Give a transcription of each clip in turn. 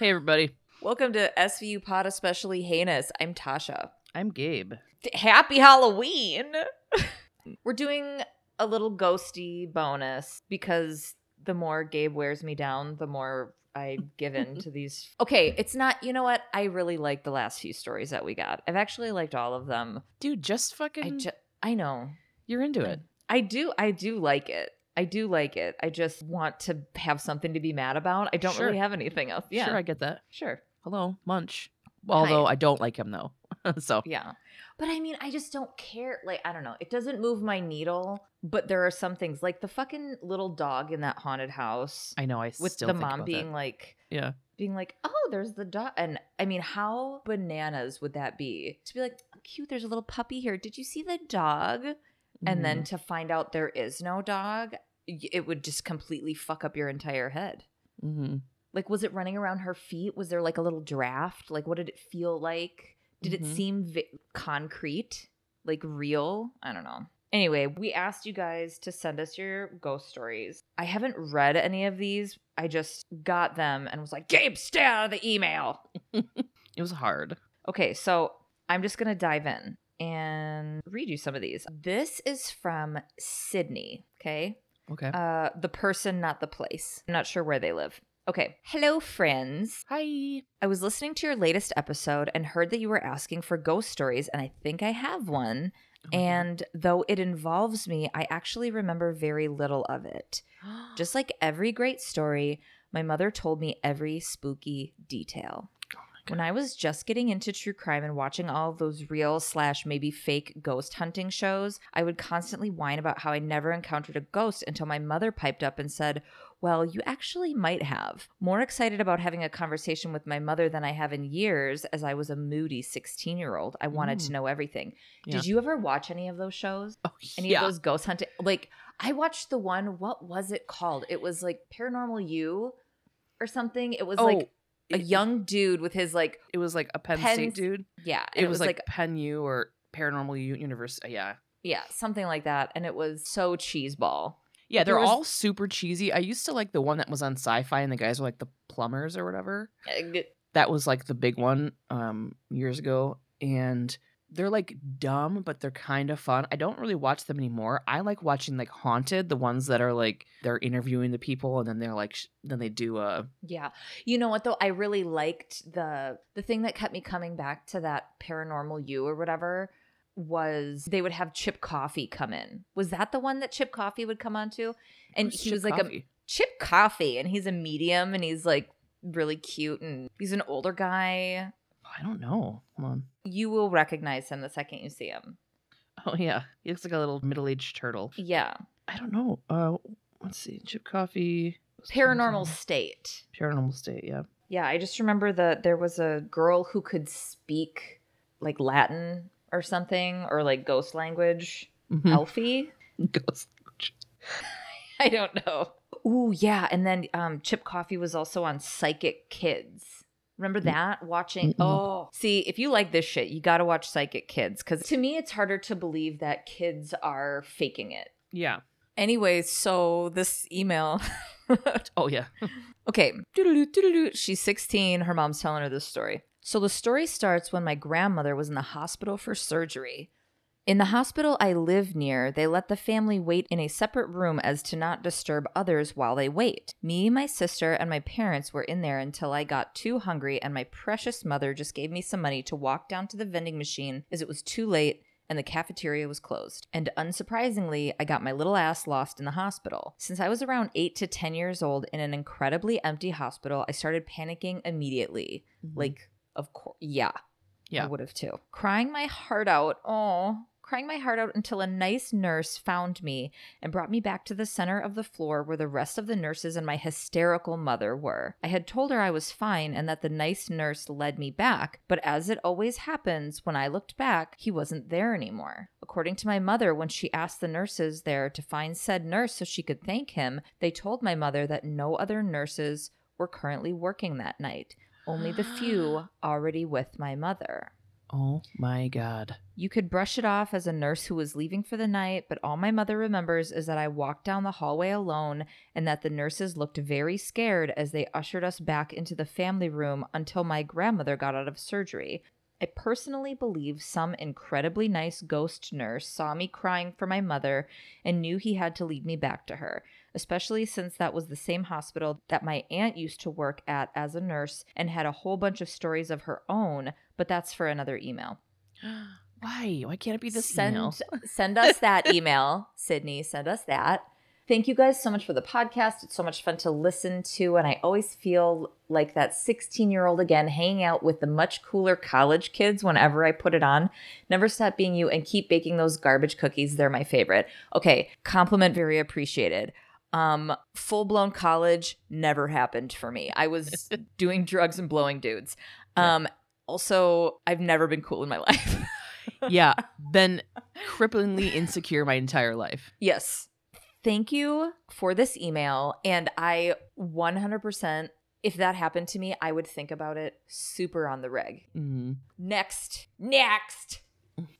Hey, everybody. welcome to SVU Pod Especially Heinous. I'm Tasha. I'm Gabe. Happy Halloween! We're doing a little ghosty bonus because the more Gabe wears me down, the more I give in to these. Okay, it's not, you know what? I really like the last few stories that we got. I've actually liked all of them. Dude, just fucking. I just, I know. you're into it. I do, I do like it. I do like it. I just want to have something to be mad about. I don't Sure. really have anything else. Yeah, Sure, I get that. sure. Hello, Munch. Although I don't like him, though. so, Yeah. But I mean, I just don't care. Like, I don't know. It doesn't move my needle, but there are some things like the fucking little dog in that haunted house I know I with still the mom being that. like, Yeah. being like, oh, there's the dog. And I mean, how bananas would that be? To be like, oh, cute, there's a little puppy here. Did you see the dog? And then Mhm. to find out there is no dog, it would just completely fuck up your entire head. Mhm. Like, was it running around her feet? Was there like a little draft? Like, what did it feel like? Did it Mhm. seem vi- concrete? Like real? I don't know. Anyway, we asked you guys to send us your ghost stories. I haven't read any of these. I just got them and was like, Gabe, stay out of the email. It was hard. Okay, so I'm just going to dive in and read you some of these. This is from Sydney, okay? Okay. Uh, the person, not the place. I'm not sure where they live. Okay. Hello, friends. Hi. I was listening to your latest episode and heard that you were asking for ghost stories, and I think I have one. Oh And though it involves me, I actually remember very little of it. Just like every great story, my mother told me every spooky detail. When I was just getting into true crime and watching all of those real slash maybe fake ghost hunting shows, I would constantly whine about how I never encountered a ghost until my mother piped up and said, Well, you actually might have. More excited about having a conversation with my mother than I have in years, as I was a moody 16 year old. I wanted to Mm. know everything. Yeah. Did you ever watch any of those shows? Oh, Any yeah. of those ghost hunting? Like, I watched the one, what was it called? It was like Paranormal You or something. It was oh, like a young dude with his like It was like a Penn Penn- State dude. yeah and It, was, like, Penn U or Paranormal U University. Yeah. yeah something like that and it was so cheeseball Yeah, they're There was- all super cheesy. I used to like the one that was on sci-fi and the guys were like the plumbers or whatever. Uh, that was like the big one um years ago and they're like dumb but they're kind of fun. I don't really watch them anymore. I like watching like haunted the ones that are like they're interviewing the people and then they're like sh- then they do a yeah. You know what though? I really liked the the thing that kept me coming back to that paranormal you or whatever was they would have chip coffee come in. Was that the one that chip coffee would come on to and Who's he Chip was like a chip coffee and he's a medium and he's like really cute and he's an older guy i don't know hold on you will recognize him the second you see him oh yeah he looks like a little middle-aged turtle yeah i don't know uh let's see chip coffee paranormal state paranormal state yeah Yeah, I just remember that there was a girl who could speak like Latin or something or like ghost language. Mhm. Elfie? Ghost- language. I don't know. Ooh, yeah. And then um Chip Coffee was also on Psychic Kids. Remember that? Watching. Mm-mm. Oh, see, if you like this shit, you got to watch Psychic Kids because to me, it's harder to believe that kids are faking it. yeah Anyway, so this email. oh yeah Okay. She's 16. Her mom's telling her this story. So the story starts when my grandmother was in the hospital for surgery. In the hospital I live near, they let the family wait in a separate room as to not disturb others while they wait. Me, my sister, and my parents were in there until I got too hungry, and my precious mother just gave me some money to walk down to the vending machine as it was too late and the cafeteria was closed. And unsurprisingly, I got my little ass lost in the hospital. Since I was around 8 to 10 years old in an incredibly empty hospital, I started panicking immediately. Mhm. Like, of course, yeah. Yeah. I would have too. Crying my heart out. Oh, crying my heart out until a nice nurse found me and brought me back to the center of the floor where the rest of the nurses and my hysterical mother were. I had told her I was fine and that the nice nurse led me back, but as it always happens, when I looked back, he wasn't there anymore. According to my mother, when she asked the nurses there to find said nurse so she could thank him, they told my mother that no other nurses were currently working that night, only the few already with my mother. Oh my god. You could brush it off as a nurse who was leaving for the night, but all my mother remembers is that I walked down the hallway alone and that the nurses looked very scared as they ushered us back into the family room until my grandmother got out of surgery. I personally believe some incredibly nice ghost nurse saw me crying for my mother and knew he had to lead me back to her, especially since that was the same hospital that my aunt used to work at as a nurse and had a whole bunch of stories of her own, but that's for another email. Why? Why can't it be this send email? send us that email, Sydney. Send us that. Thank you guys so much for the podcast. It's so much fun to listen to, and I always feel like that 16 year old again, hanging out with the much cooler college kids whenever I put it on. Never stop being you, and keep baking those garbage cookies. They're my favorite. Okay, compliment very appreciated. Um, full blown college never happened for me. I was doing drugs and blowing dudes. Um, also, I've never been cool in my life. yeah, been cripplingly insecure my entire life. Yes. Thank you for this email. And I 100%, if that happened to me, I would think about it super on the reg. Mm-hmm. Next, next,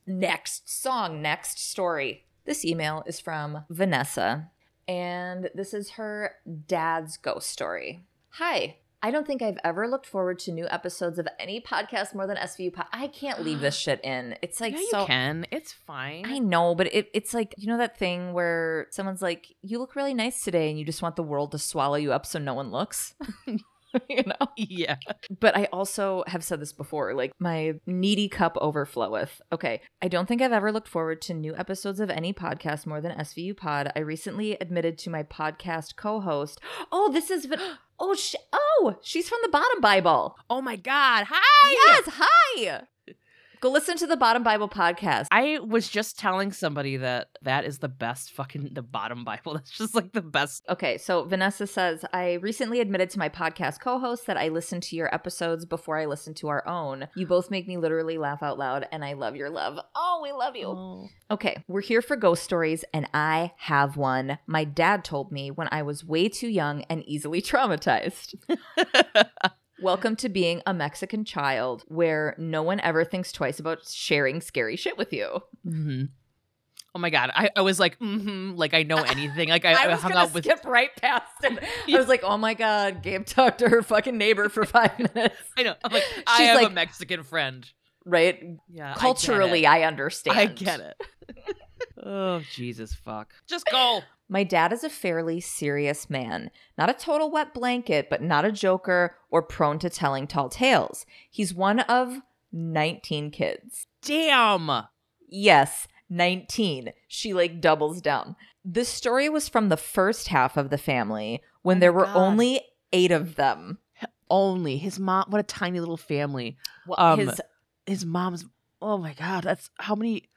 next song, next story. This email is from Vanessa, and this is her dad's ghost story. Hi. I don't think I've ever looked forward to new episodes of any podcast more than SVU. Po- I can't leave this shit in. It's like yeah, you so. can. It's fine. I know, but it, it's like, you know, that thing where someone's like, you look really nice today, and you just want the world to swallow you up so no one looks. you know? yeah. But I also have said this before like, my needy cup overfloweth. Okay. I don't think I've ever looked forward to new episodes of any podcast more than SVU Pod. I recently admitted to my podcast co host, oh, this is. Oh, sh- oh, she's from the Bottom Bible. Oh my god. Hi. Yes, hi. Go listen to the Bottom Bible podcast. I was just telling somebody that that is the best fucking the bottom Bible. That's just like the best. Okay, so Vanessa says, I recently admitted to my podcast co host that I listen to your episodes before I listen to our own. You both make me literally laugh out loud, and I love your love. Oh, we love you. Oh. Okay, we're here for ghost stories, and I have one. My dad told me when I was way too young and easily traumatized. Welcome to being a Mexican child where no one ever thinks twice about sharing scary shit with you. hmm Oh my god. I, I was like, mm-hmm, like I know anything. Like I, I I, hung out with skip right past it. I was like, "Oh my god!" Gabe talked to her fucking neighbor for five minutes. I know. I'm like, I She's have a Mexican friend. Right? Yeah. Culturally, I I understand. I get it. Oh Jesus fuck. Just go. My dad is a fairly serious man. Not a total wet blanket, but not a joker or prone to telling tall tales. He's one of 19 kids. Damn. Yes, 19. She like doubles down. This story was from the first half of the family when Oh there were God. only eight of them. Only his mom. What a tiny little family. Well, Um, his His mom's. Oh my god. That's how many.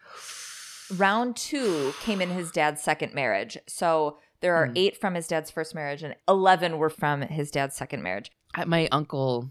Round two came in his dad's second marriage. So there are Hmm. eight from his dad's first marriage, and 11 were from his dad's second marriage. My uncle,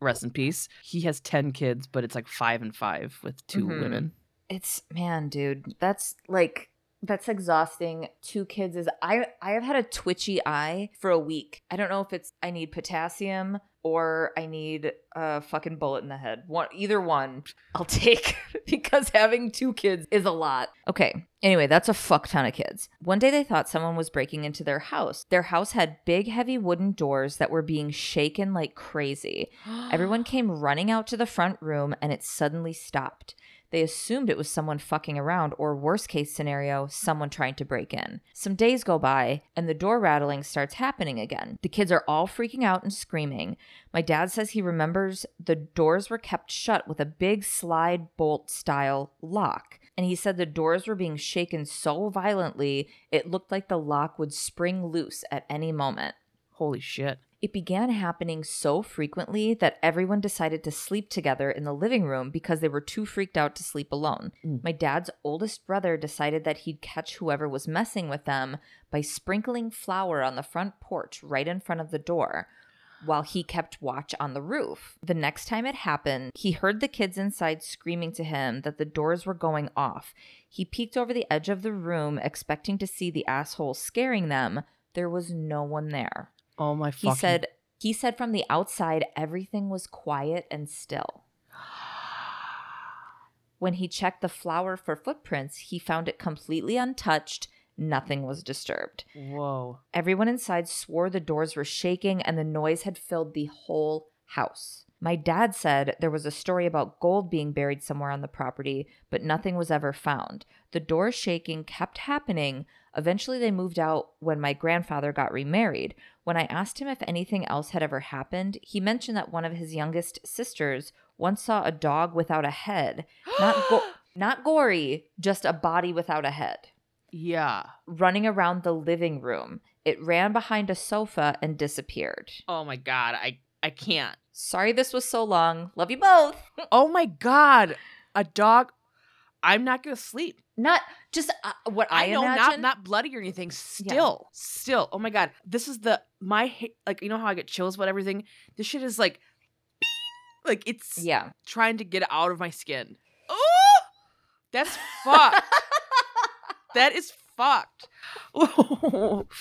rest in peace. He has ten kids, but it's like five and five with 2 Mhm. women. It's man, dude, that's like that's exhausting. Two kids is I I have had a twitchy eye for a week. I don't know if it's I need potassium or I need a fucking bullet in the head. One either one I'll take because having two kids is a lot. Okay. Anyway, that's a fuck ton of kids. One day they thought someone was breaking into their house. Their house had big heavy wooden doors that were being shaken like crazy. Everyone came running out to the front room and it suddenly stopped. They assumed it was someone fucking around, or worst case scenario, someone trying to break in. Some days go by, and the door rattling starts happening again. The kids are all freaking out and screaming. My dad says he remembers the doors were kept shut with a big slide bolt style lock. And he said the doors were being shaken so violently, it looked like the lock would spring loose at any moment. Holy shit. It began happening so frequently that everyone decided to sleep together in the living room because they were too freaked out to sleep alone. Mm. My dad's oldest brother decided that he'd catch whoever was messing with them by sprinkling flour on the front porch right in front of the door while he kept watch on the roof. The next time it happened, he heard the kids inside screaming to him that the doors were going off. He peeked over the edge of the room, expecting to see the asshole scaring them. There was no one there. Oh my He said he said from the outside everything was quiet and still. When he checked the flour for footprints, he found it completely untouched. Nothing was disturbed. Whoa. Everyone inside swore the doors were shaking and the noise had filled the whole house. My dad said there was a story about gold being buried somewhere on the property, but nothing was ever found. The door shaking kept happening. Eventually, they moved out when my grandfather got remarried. When I asked him if anything else had ever happened, he mentioned that one of his youngest sisters once saw a dog without a head. Not, go- not gory, just a body without a head Yeah. running around the living room. It ran behind a sofa and disappeared. Oh my god. I I can't. Sorry this was so long. Love you both. Oh my god. A dog. I'm not gonna sleep. Not just uh, what I, I, know not imagine. not bloody or anything. Still, still. Oh my god. This is the my like you know how I get chills about everything. This shit is like, like it's yeah. trying to get out of my skin. Oh, that's fucked. that is fucked. Oh.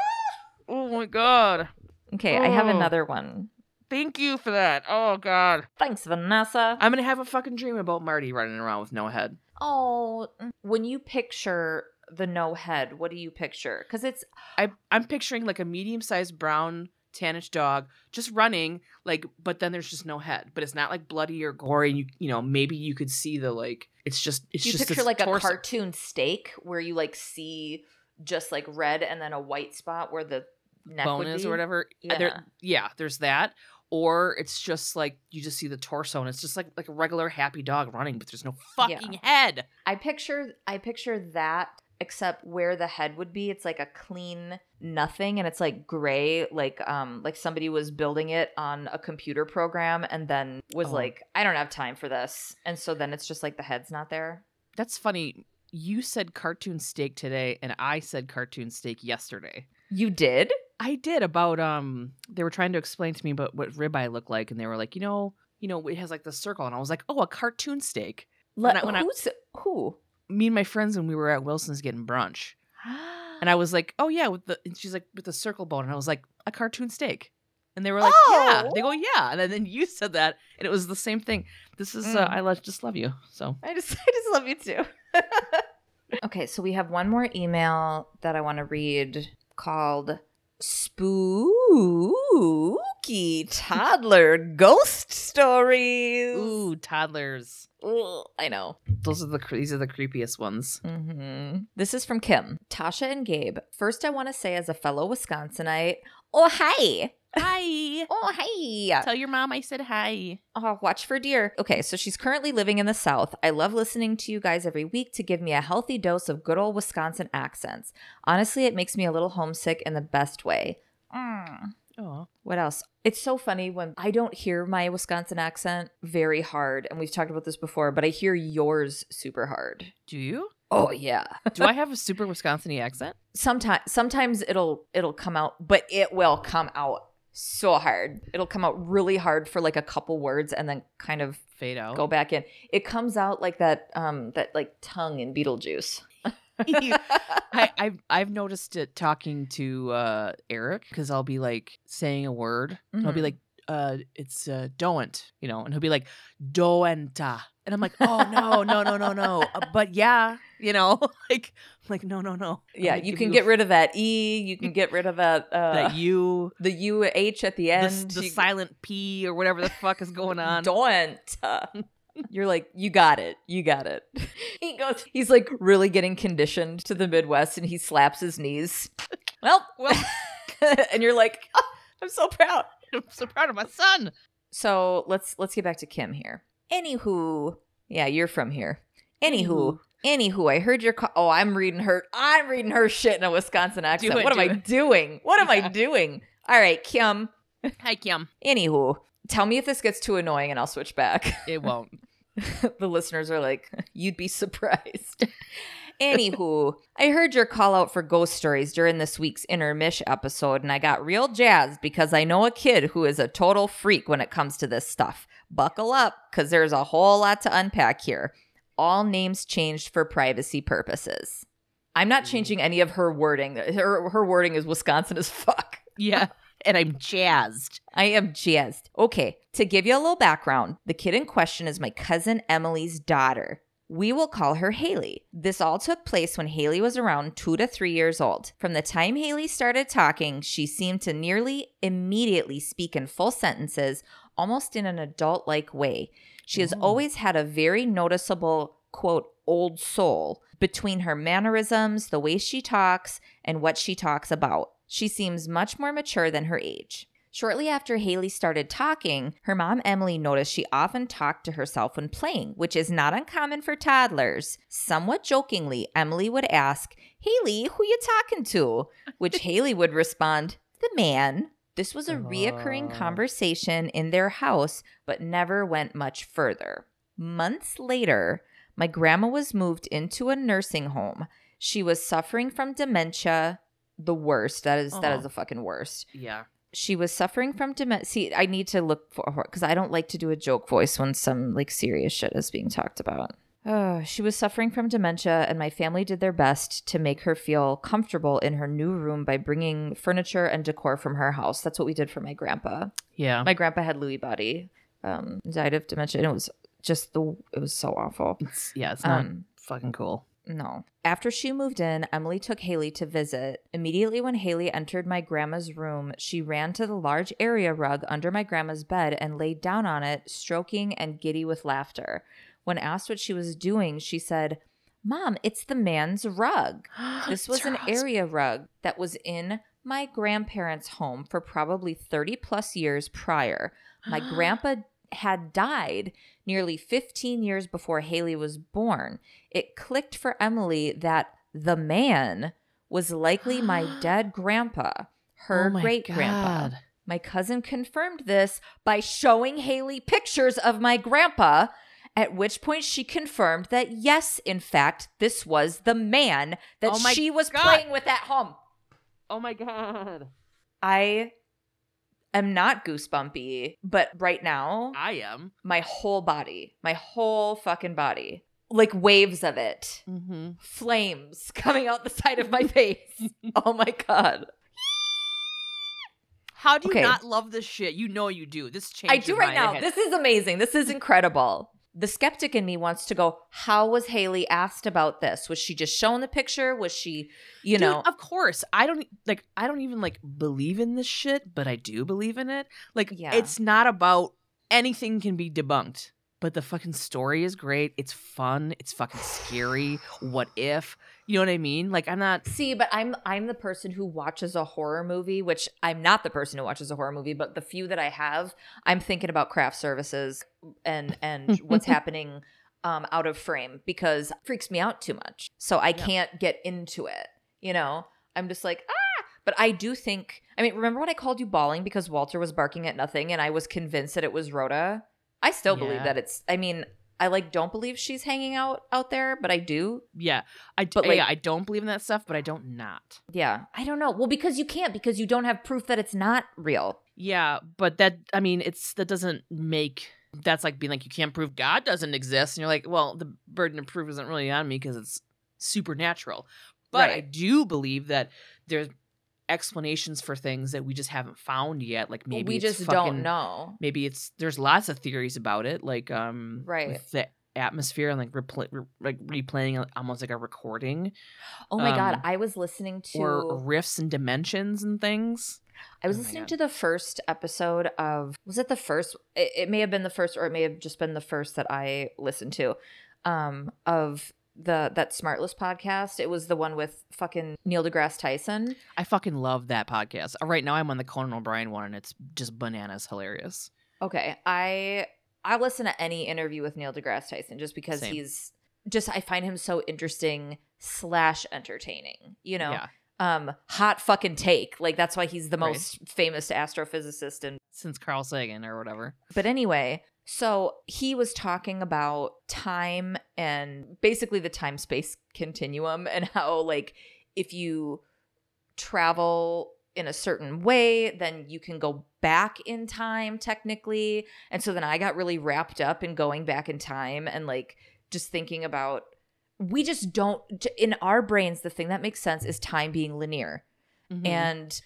oh my god. Okay, I have Oh. another one. Thank you for that. Oh god. Thanks, Vanessa. I'm gonna have a fucking dream about Marty running around with no head. oh, when you picture the no head, what do you picture? Because it's I I'm picturing like a medium sized brown tannish dog just running like but then there's just no head but it's not like bloody or gory you you know maybe you could see the like it's just it's you just picture like a cartoon steak where you like see just like red and then a white spot where the neck bone would is be? or whatever uh, Yeah. There- yeah there's that or it's just like you just see the torso and it's just like like a regular happy dog running but there's no fucking head I picture I picture that except where the head would be it's like a clean nothing and it's like gray like um like somebody was building it on a computer program and then was Oh. like I don't have time for this and so then it's just like the head's not there. that's funny you said cartoon steak today and i said cartoon steak yesterday You did? I did about um they were trying to explain to me about what ribeye looked like and they were like, you know, you know, it has like the circle and I was like, "Oh, a cartoon steak." Let, I- when I- who? Me and my friends when we were at Wilson's getting brunch. And I was like, "Oh yeah, with the and she's like with the circle bone." And I was like, "A cartoon steak." And they were like, "Yeah." Oh. They go, "Yeah." And then you said that and it was the same thing. This is uh, Mm. I love just love you. So, I just I just love you too. okay, so we have one more email that I want to read called Spooky Toddler Ghost Stories. ooh, toddlers. I know. Those are the these are the creepiest ones. hmm This is from Kim, Tasha, and Gabe. First, I want to say, as a fellow Wisconsinite, oh hi, Hi. oh hi. Tell your mom I said hi. Oh, watch for deer. Okay, so she's currently living in the South. I love listening to you guys every week to give me a healthy dose of good old Wisconsin accents. Honestly, it makes me a little homesick in the best way. Mm. Oh. What else? It's so funny when I don't hear my Wisconsin accent very hard, and we've talked about this before, but I hear yours super hard. Do you? Oh yeah. Do I have a super Wisconsin accent? Sometimes sometimes it'll it'll come out, but it will come out so hard. It'll come out really hard for like a couple words and then kind of Fade out. go back in. It comes out like that um that like tongue in Beetlejuice. I, I've I've noticed it talking to uh, Eric because I'll be like saying a word. And I'll be Mhm. like, uh, it's uh, doent, you know, and he'll be like, doenta, and I'm like, oh no, no, no, no, no, uh, but yeah, you know, like, like no, no, no. Yeah, you can a get rid of that e, you can get rid of that uh that you the u h at the the, end. the You- silent p or whatever the fuck is going on. Don't. You're like, you got it. You got it. he goes, he's like really getting conditioned to the Midwest and he slaps his knees. Well, Well, and you're like, "Oh, I'm so proud. I'm so proud of my son. So let's let's get back to Kim here. Anywho, yeah, you're from here. Anywho, anywho, I heard your call. Oh, I'm reading her. I'm reading her shit in a Wisconsin accent. it, what am do I doing? What am I doing? All right, Kim. Hi, Kim. Anywho, tell me if this gets too annoying, and I'll switch back. It won't. the listeners are like, you'd be surprised. Anywho, I heard your call out for ghost stories during this week's intermish episode, and I got real jazzed because I know a kid who is a total freak when it comes to this stuff. Buckle up, because there's a whole lot to unpack here. All names changed for privacy purposes. I'm not mm-hmm. changing any of her wording. Her her wording is Wisconsin as fuck. Yeah. and I'm jazzed. I am jazzed. Okay, to give you a little background, the kid in question is my cousin Emily's daughter. We will call her Haley. This all took place when Haley was around two to three years old. From the time Haley started talking, she seemed to nearly immediately speak in full sentences, almost in an adult like way. She has Oh. always had a very noticeable, quote, old soul between her mannerisms, the way she talks, and what she talks about. She seems much more mature than her age. Shortly after Haley started talking, her mom Emily noticed she often talked to herself when playing, which is not uncommon for toddlers. Somewhat jokingly, Emily would ask, Haley, who you talking to? Which Haley would respond, the man. This was a reoccurring Oh. conversation in their house, but never went much further. Months later, my grandma was moved into a nursing home. She was suffering from dementia, the worst. That is that is the fucking worst Yeah. She was suffering from dementia. See, I need to look for her because I don't like to do a joke voice when some like serious shit is being talked about. Oh, she was suffering from dementia, and my family did their best to make her feel comfortable in her new room by bringing furniture and decor from her house. That's what we did for my grandpa. Yeah. My grandpa had Lewy body, um, died of dementia, and it was just the it was so awful. It's, yeah, it's not Um, fucking cool. No. After she moved in, Emily took Haley to visit. Immediately when Haley entered my grandma's room, she ran to the large area rug under my grandma's bed and laid down on it, stroking and giddy with laughter. When asked what she was doing, she said, Mom, it's the man's rug. This was an area rug that was in my grandparents' home for probably 30 plus years prior. My grandpa had died nearly 15 years before Haley was born. It clicked for Emily that the man was likely my dead grandpa, her Oh great grandpa. My cousin confirmed this by showing Haley pictures of my grandpa, at which point she confirmed that yes, in fact, this was the man that Oh she was God. playing with at home. Oh my god. I am not goosebumpy, but right now, I am. my whole body, my whole fucking body, like waves of it, Mm-hmm. flames coming out the side of my face. oh my God. How do you Okay. not love this shit? You know you do. This changes I do right now. This is amazing. This is incredible. The skeptic in me wants to go, how was Haley asked about this? Was she just shown the picture? Was she, you Dude, know, of course. I don't like. I don't even like believe in this shit, but I do believe in it. Like, Yeah. it's not about anything can be debunked. But the fucking story is great. It's fun. It's fucking scary. What if? You know what I mean? Like, I'm not. See, but I'm I'm the person who watches a horror movie, which I'm not the person who watches a horror movie, but the few that I have, I'm thinking about craft services and and what's happening um out of frame because it freaks me out too much. So I Yeah. can't get into it. You know? I'm just like, ah, but I do think I mean, remember when I called you bawling because Walter was barking at nothing and I was convinced that it was Rhoda? I still believe Yeah. that it's I mean, I like don't believe she's hanging out out there, but I do. Yeah, I. d- But, like- yeah, I don't believe in that stuff, but I don't not. Yeah. I don't know. Well, because you can't because you don't have proof that it's not real. Yeah, but that. I mean, it's that doesn't make. That's like being like you can't prove God doesn't exist, and you're like, well, the burden of proof isn't really on me because it's supernatural. But I Right. do believe that there's explanations for things that we just haven't found yet. Like maybe we just fucking- don't know. Maybe it's there's lots of theories about it, like um, Right. with the atmosphere and like repl- re- like replaying almost like a recording Oh my god, um, I was listening to or riffs and dimensions and things. I was Oh listening God. to the first episode of was it the first it, it may have been the first or it may have just been the first that I listened to um of the that Smartless podcast. It was the one with fucking Neil deGrasse Tyson. I fucking love that podcast. Uh, Right now, I'm on the Conan O'Brien one, and it's just bananas hilarious. Okay, I I listen to any interview with Neil deGrasse Tyson just because Same. he's just I find him so interesting slash entertaining. You know, Yeah, um, hot fucking take. Like that's why he's the Right. most famous astrophysicist and since Carl Sagan or whatever. but anyway, so he was talking about time and basically the time space continuum and how like if you travel in a certain way, then you can go back in time technically. And so then I got really wrapped up in going back in time and like just thinking about we just don't in our brains the thing that makes sense is time being linear. Mhm. And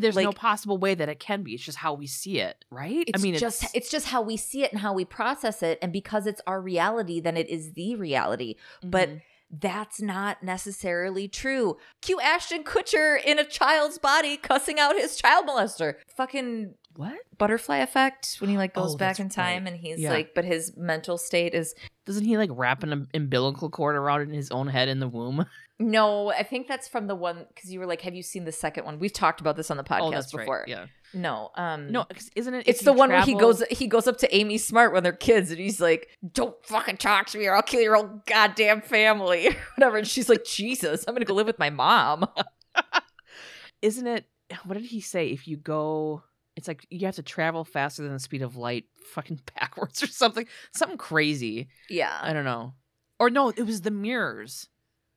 There's no possible way that it can be. It's just how we see it, right? I mean, just it's, it's just how we see it and how we process it, and because it's our reality, then it is the reality. but Mhm. That's not necessarily true. Cue Ashton Kutcher in a child's body cussing out his child molester. Fucking what butterfly effect when he like goes Oh, back in time right. and he's Yeah. like, but his mental state is doesn't he like wrap an umbilical cord around in his own head in the womb? no. I think that's from the one because you were like, have you seen the second one? We've talked about this on the podcast oh, before. right. Yeah. No, um, No, isn't it? It's the one where he goes he goes up to Amy Smart when they're kids and he's like, "Don't fucking talk to me or I'll kill your whole goddamn family." Whatever. And she's like, "Jesus, I'm to go live with my mom." Isn't it? What did he say? If you go, it's like you have to travel faster than the speed of light, fucking backwards or something. Something crazy. yeah. I don't know. Or no, it was the mirrors.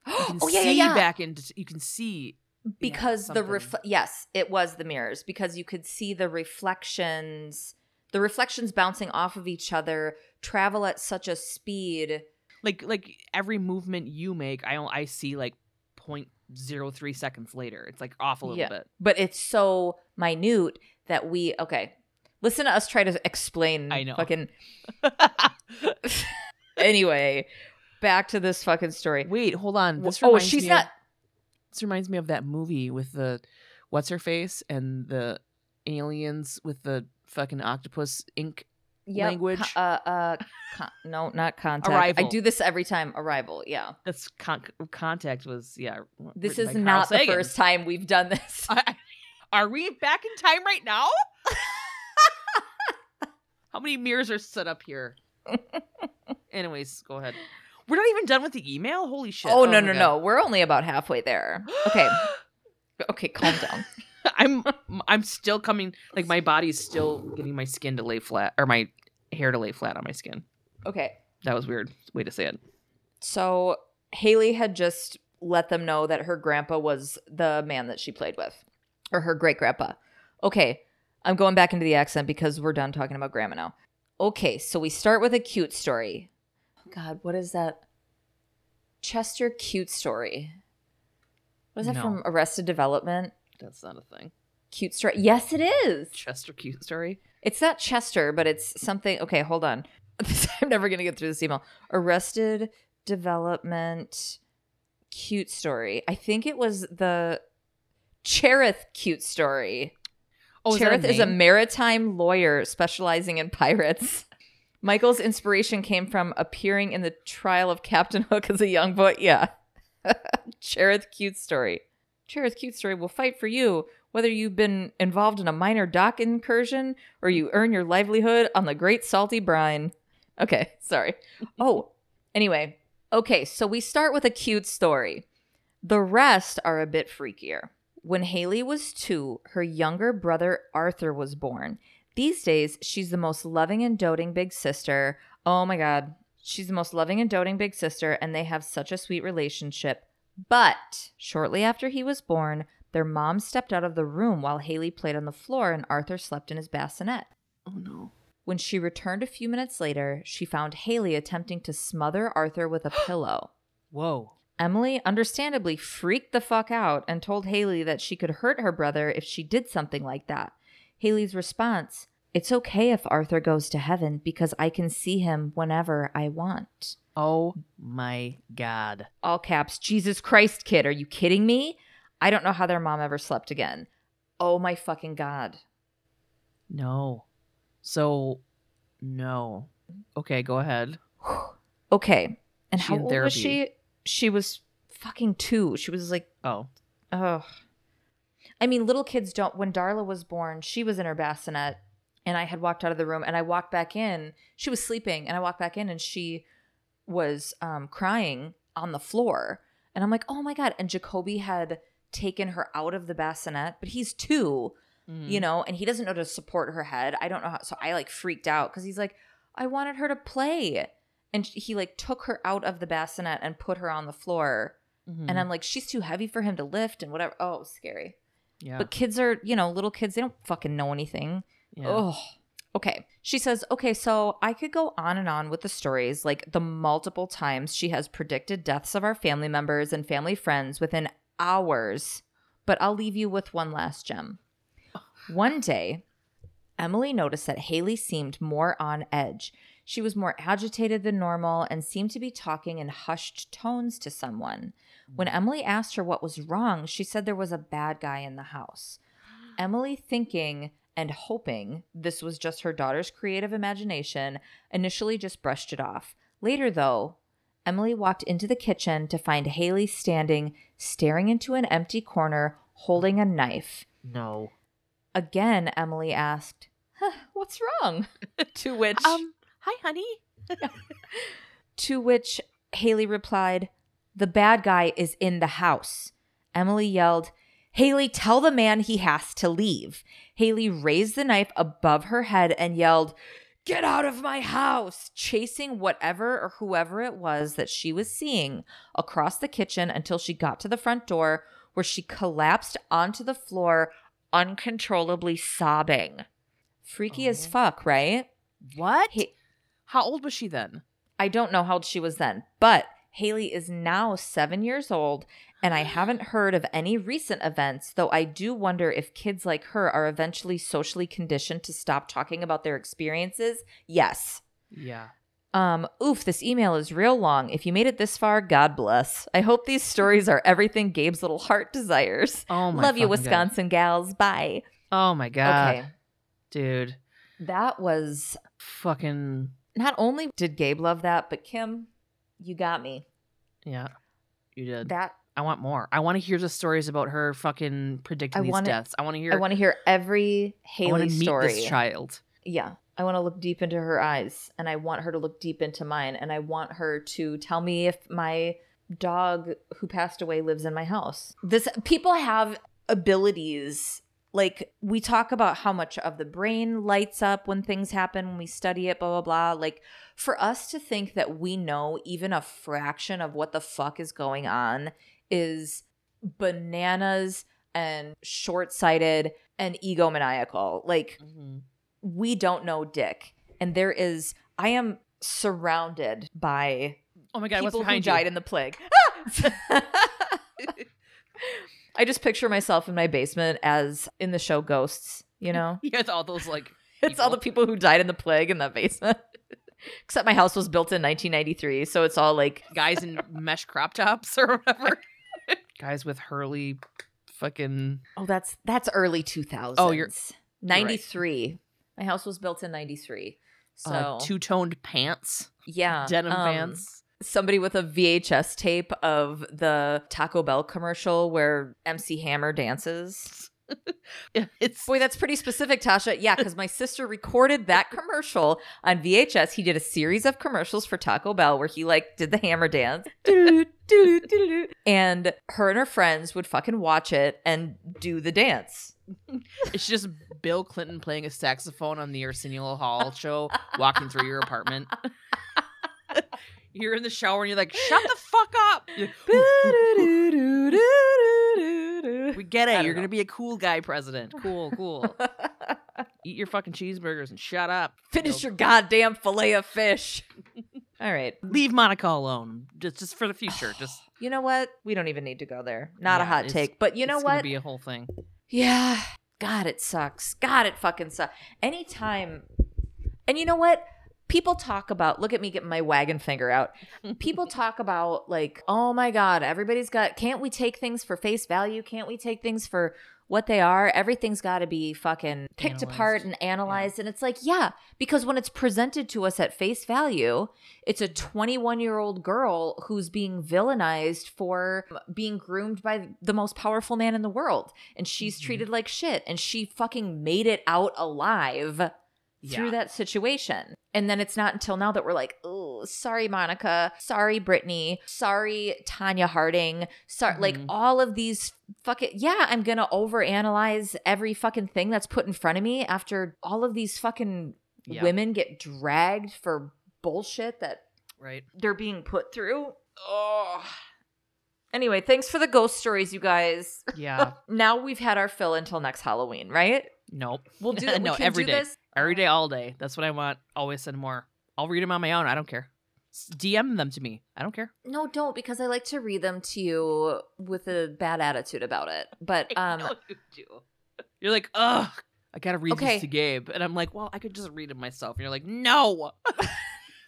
You can oh yeah, see yeah, yeah. back into. You can see. because the ref- yes, it was the mirrors because you could see the reflections the reflections bouncing off of each other travel at such a speed. like like every movement you make i don't i see like 0.03 seconds later it's like off a little Yeah. bit But it's so minute that we okay. Listen to us try to explain I know. fucking anyway, back to this fucking story. wait hold on this oh, she's not of, this reminds me of that movie with the what's her face and the aliens with the fucking octopus ink Yep, language. uh, uh, con- no, not contact. I do this every time. Arrival. Yeah. that's con- contact was yeah This is not the first time we've done this. I- are we back in time right now how many mirrors are set up here anyways go ahead we're not even done with the email holy shit oh no oh no God. no! We're only about halfway there. Okay. Okay, calm down. I'm I'm still coming like my body's still getting my skin to lay flat or my hair to lay flat on my skin. Okay. That was weird way to say it. So Haley had just let them know that her grandpa was the man that she played with, or her great grandpa. Okay, I'm going back into the accent because we're done talking about grandma now. Okay, so we start with a cute story. God, what is that? Chester cute story. Was that No. from Arrested Development? That's not a thing. Cute story. Yes, it is. Chester cute story. It's not Chester, but it's something. Okay, hold on. I'm never going to get through this email. Arrested Development cute story. I think it was the Cherith cute story. Oh, Cherith is a maritime lawyer specializing in pirates. Michael's inspiration came from appearing in the trial of Captain Hook as a young boy. Yeah. Cherith cute story. Cherith cute story will fight for you, whether you've been involved in a minor dock incursion or you earn your livelihood on the great salty brine. Okay, sorry. Oh, anyway. Okay, so we start with a cute story. The rest are a bit freakier. When Haley was two, her younger brother Arthur was born. These days, she's the most loving and doting big sister. Oh my God. She's the most loving and doting big sister, and they have such a sweet relationship. But shortly after he was born, their mom stepped out of the room while Haley played on the floor and Arthur slept in his bassinet. Oh no. When she returned a few minutes later, she found Haley attempting to smother Arthur with a pillow. Whoa. Emily understandably freaked the fuck out and told Haley that she could hurt her brother if she did something like that. Haley's response It's okay if Arthur goes to heaven because I can see him whenever I want. Oh my god. All caps, Jesus Christ, kid, are you kidding me? I don't know how their mom ever slept again. Oh my fucking God. No. So no. Okay, go ahead. Okay. And She how old was she? She was fucking two. She was like Oh. Oh. I mean, little kids don't. When Darla was born, she was in her bassinet, and I had walked out of the room, and I walked back in. She was sleeping, and I walked back in, and she was um, crying on the floor. And I'm like, oh my God. And Jacoby had taken her out of the bassinet, but he's two, Mm. you know, and he doesn't know to support her head. I don't know how. So I like freaked out because he's like, I wanted her to play. And he like took her out of the bassinet and put her on the floor. Mhm. And I'm like, she's too heavy for him to lift and whatever. Oh, scary. Yeah. But kids are, you know, little kids, they don't fucking know anything. yeah. Oh. Okay. She says, okay, so I could go on and on with the stories, like the multiple times she has predicted deaths of our family members and family friends within hours. But I'll leave you with one last gem. One day, Emily noticed that Haley seemed more on edge. She was more agitated than normal and seemed to be talking in hushed tones to someone. When Emily asked her what was wrong, she said there was a bad guy in the house. Emily, thinking and hoping this was just her daughter's creative imagination, initially just brushed it off. Later, though, Emily walked into the kitchen to find Haley standing, staring into an empty corner, holding a knife. No. Again, Emily asked, huh, What's wrong? to which Um, hi, honey. to which Haley replied, The bad guy is in the house. Emily yelled, Haley, tell the man he has to leave. Haley raised the knife above her head and yelled, Get out of my house! Chasing whatever or whoever it was that she was seeing across the kitchen until she got to the front door where she collapsed onto the floor, uncontrollably sobbing. Freaky as Oh. fuck, right? What? Ha- How old was she then? I don't know how old she was then, but Haley is now seven years old, and I haven't heard of any recent events, though I do wonder if kids like her are eventually socially conditioned to stop talking about their experiences. Yes. Yeah. Um, oof, this email is real long. If you made it this far, God bless. I hope these stories are everything Gabe's little heart desires. Oh my. Love you, fucking God. Wisconsin gals. Bye. Oh my god, Okay. dude. That was Fucking not only did Gabe love that, but Kim, you got me. yeah. You did. That I want more. I want to hear the stories about her fucking predicting I these wanna- deaths. I want to hear. I want to hear every I want Haley to meet story. this child. Yeah. I want to look deep into her eyes and I want her to look deep into mine and I want her to tell me if my dog who passed away lives in my house. This people have abilities like we talk about how much of the brain lights up when things happen when we study it blah blah blah. Like for us to think that we know even a fraction of what the fuck is going on is bananas and short-sighted and egomaniacal. Like mm-hmm. we don't know dick. And there is i am surrounded by Oh my god, what's people who died you? in the plague i just picture myself in my basement as in the show ghosts you know You got all those like. it's all the people who died in the plague in that basement except my house was built in 1993 so it's all like guys in mesh crop tops or whatever. guys with Hurley, fucking. oh that's that's early 2000s Oh, you're- 93 my house was built in 93 so uh, two toned pants, yeah denim um, pants. Somebody with a VHS tape of the Taco Bell commercial where MC Hammer dances. Yeah, It's Boy, that's pretty specific, Tasha. Yeah, because my sister recorded that commercial on VHS. He did a series of commercials for Taco Bell where he like did the hammer dance. And her and her friends would fucking watch it and do the dance. it's just Bill Clinton playing a saxophone on the Arsenio Hall show, walking through your apartment. You're in the shower and you're like, "Shut the fuck up!" We get it. You're gonna be a cool guy president. Cool, cool. Eat your fucking cheeseburgers and shut up. Finish your goddamn fillet of fish. All right. Leave Monica alone, just just for the future. Just You know what? We don't even need to go there. Not a hot take, but you know it's gonna? Be a whole thing. Yeah. God, it sucks. God, it fucking sucks. Anytime. And you know what? People talk about, look at me getting my wagon finger out. People talk about, like, oh my God, everybody's got, can't we take things for face value? Can't we take things for what they are? Everything's got to be fucking picked apart and analyzed. And it's like, yeah, because when it's presented to us at face value, it's a 21 year old girl who's being villainized for being groomed by the most powerful man in the world. And she's Mhm. treated like shit. And she fucking made it out alive through Yeah. that situation. And then it's not until now that we're like, oh, sorry, Monica. Sorry, Brittany. Sorry, Tonya Harding. Sorry, like Mhm. all of these fucking, yeah, I'm going to overanalyze every fucking thing that's put in front of me after all of these fucking Yeah. women get dragged for bullshit that Right. they're being put through. Oh. Anyway, thanks for the ghost stories, you guys. Yeah. now we've had our fill until next Halloween, right? Nope. We'll do No, we can every do day. this. Every day, all day. That's what I want. Always send more. I'll read them on my own. I don't care. DM them to me. I don't care. No, don't because I like to read them to you with a bad attitude about it. But I um know you do. You're like, ugh, I gotta read Okay. this to Gabe. And I'm like, well, I could just read it myself. And you're like, no.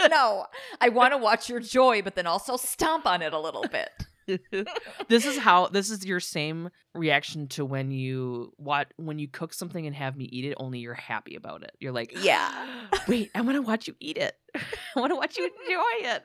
no, I want to watch your joy, but then also stomp on it a little bit. this is how this is your same reaction to when you what when you cook something and have me eat it only you're happy about it you're like Yeah. wait i want to watch you eat it i want to watch you enjoy it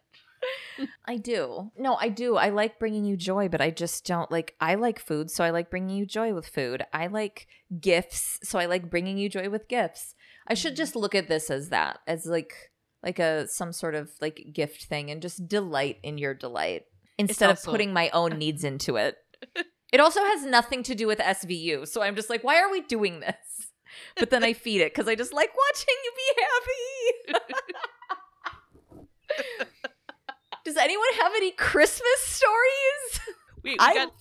I do. No, I do. I like bringing you joy, but I just don't like. I like food, so I like bringing you joy with food. I like gifts, so I like bringing you joy with gifts. I should mm-hmm. just look at this as that, as like like a some sort of like gift thing, and just delight in your delight instead also- of putting my own needs into it. It also has nothing to do with SVU, so I'm just like, why are we doing this? But then I feed it because I just like watching you be happy. Does anyone have any Christmas stories? Wait, we I- got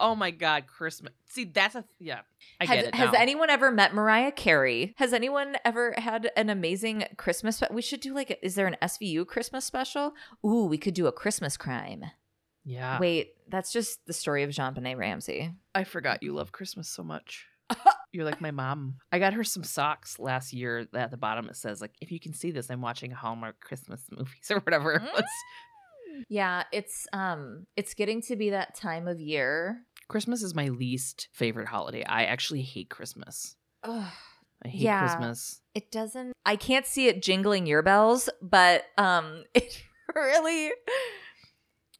oh my god christmas see that's a yeah i has, get it has anyone ever met Mariah Carey? Has anyone ever had an amazing Christmas? Spe- we should do like, is there an SVU Christmas special? Ooh, we could do a Christmas crime. Yeah Wait, that's just the story of JonBenét Ramsey. i forgot you love christmas so much you're like my mom i got her some socks last year that at the bottom it says like if you can see this i'm watching hallmark christmas movies or whatever Mm. Let's- Yeah, it's um, it's getting to be that time of year. Christmas is my least favorite holiday. I actually hate Christmas. Ugh. I hate Yeah. Christmas. it doesn't i can't see it jingling your bells but um it really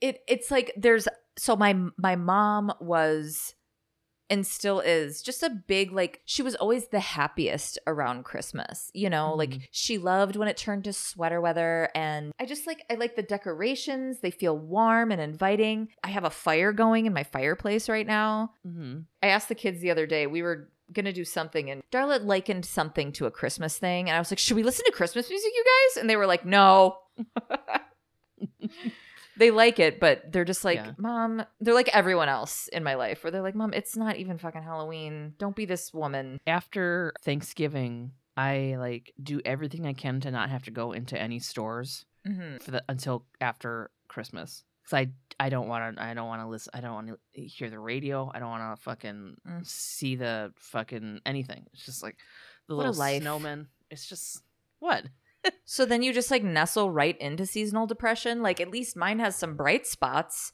it it's like there's so my my mom was and still is just a big like she was always the happiest around christmas you know Mhm. like she loved when it turned to sweater weather and i just like i like the decorations they feel warm and inviting i have a fire going in my fireplace right now mm-hmm. I asked the kids the other day, we were going to do something, and Darla likened something to a Christmas thing. And I was like, Should we listen to Christmas music, you guys? And they were like, No. they like it, but they're just like, Yeah. Mom, they're like everyone else in my life, where they're like, Mom, it's not even fucking Halloween. Don't be this woman. After Thanksgiving, I like do everything I can to not have to go into any stores Mm-hmm. for the until after Christmas. Cause I I don't want to I don't want to listen I don't want to hear the radio I don't want to fucking Mm. see the fucking anything. It's just like the What little snowman. It's just what So then you just like nestle right into seasonal depression. Like, at least mine has some bright spots.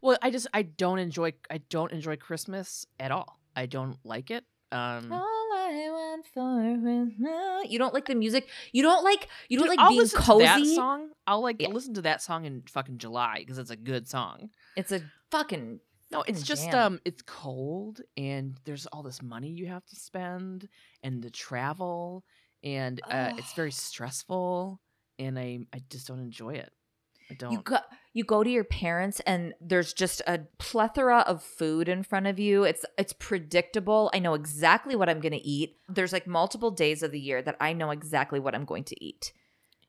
Well, I just I don't enjoy I don't enjoy Christmas at all. I don't like it. Um All I want for Christmas. You don't like the music. You don't like. You don't Dude, like I'll being cozy. To that song. I'll like Yeah. listen to that song in fucking July because it's a good song. It's a fucking. No, it's just jam. um it's cold and there's all this money you have to spend and the travel and uh, it's very stressful and I I just don't enjoy it. I don't. You go. You go to your parents, and there's just a plethora of food in front of you. It's it's predictable. I know exactly what I'm going to eat. There's like multiple days of the year that I know exactly what I'm going to eat.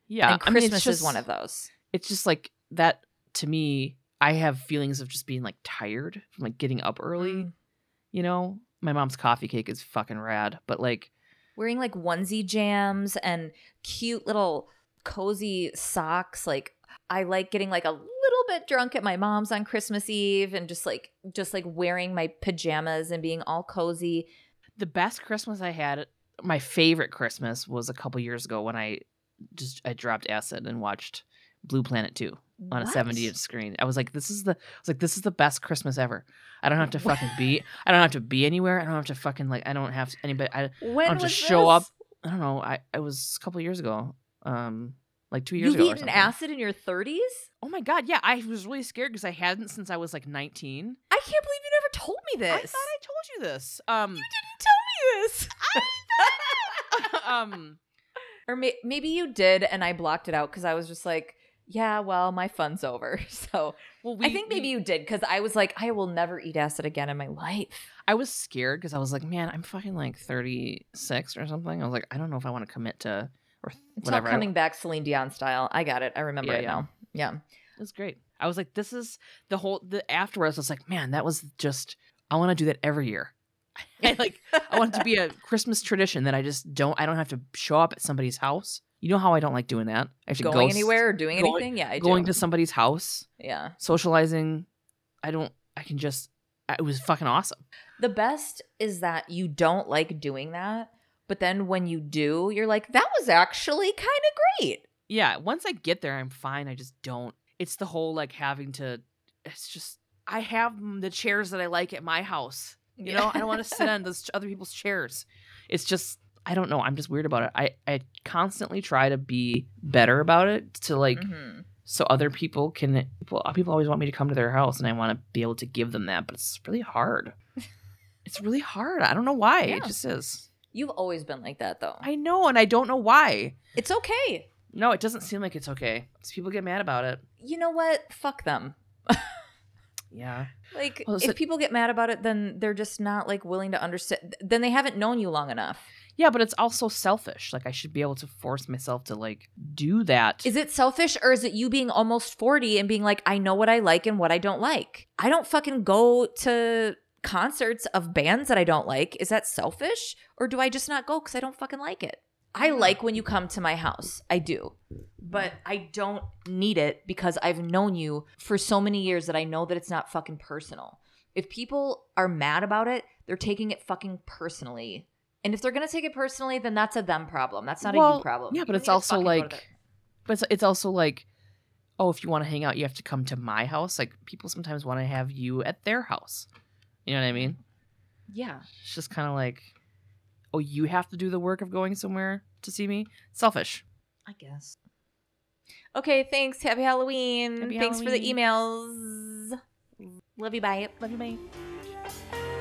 yeah, and I mean, Christmas is just- one of those. It's just like that to me. I have feelings of just being like tired from like getting up early. Mm. You know, my mom's coffee cake is fucking rad, but like Wearing like onesie jams and cute little cozy socks. Like I like getting like a little bit drunk at my mom's on Christmas Eve and just like just like wearing my pajamas and being all cozy. the best Christmas I had, my favorite Christmas was a couple years ago when I just I dropped acid and watched Blue Planet 2 on a 70 inch screen. I was like, this is the I was like, this is the best Christmas ever. I don't have to fucking be I don't have to be anywhere. I don't have to fucking like I don't have to, anybody I, When I don't have to was show up. I don't know. I it was a couple years ago. Um like two years You've ago. or eaten acid in your 30s? Oh my god, yeah. I was really scared because I hadn't since I was like 19. I can't believe you never told me this. I thought I told you this. Um you didn't tell me this. I, um or may- maybe you did and I blocked it out because I was just like, yeah, well, my fun's over. So well I think maybe we- you did because I was like, I will never eat acid again in my life. I was scared because I was like, man, I'm fucking like 36 or something. I was like, I don't know if I want to commit to or th- It's whatever. all I- coming back Celine Dion style. I got it. I remember Yeah, it yeah. now. Yeah. It was great. I was like, this is the whole the afterwards. I was like, man, that was just. I want to do that every year. I like. I want it to be a Christmas tradition that I just don't. I don't have to show up at somebody's house. You know how I don't like doing that. I should going go anywhere or doing going- anything? Yeah, I going do. to somebody's house, yeah. socializing. I don't. I can just. It was fucking awesome. The best is that you don't like doing that, But then when you do, you're like, that was actually kind of great. Yeah, once I get there, I'm fine. I just don't. It's the whole like having to. It's just I have the chairs that I like at my house. You know, I don't want to sit on those other people's chairs. It's just I don't know. I'm just weird about it. I I constantly try to be better about it to like Mhm. so other people can people people always want me to come to their house and I want to be able to give them that, but it's really hard. it's really hard. I don't know why. It just is. You've always been like that, though. I know, and I don't know why. it's okay. No, it doesn't seem like it's okay. It's people get mad about it. You know what? Fuck them. Yeah. Like, Well, if so- people get mad about it, then they're just not like willing to understand. Then they haven't known you long enough. Yeah, but it's also selfish. Like I should be able to force myself to like do that. Is it selfish or is it you being almost 40 and being like, I know what I like and what I don't like? I don't fucking go to concerts of bands that I don't like. Is that selfish? Or do I just not go because I don't fucking like it? I like when you come to my house. I do. But I don't need it because I've known you for so many years that I know that it's not fucking personal. If people are mad about it, they're taking it fucking personally. And if they're gonna take it personally, then that's a them problem. That's not a you problem. Yeah, but it's also to like, but it's, it's also like, oh, if you want to hang out, you have to come to my house. Like people sometimes want to have you at their house. You know what I mean? yeah. It's just kind of like, oh, you have to do the work of going somewhere to see me. Selfish. I guess. Okay, thanks. Happy Halloween. Happy thanks for the emails. Love you. Bye. Love you, bye.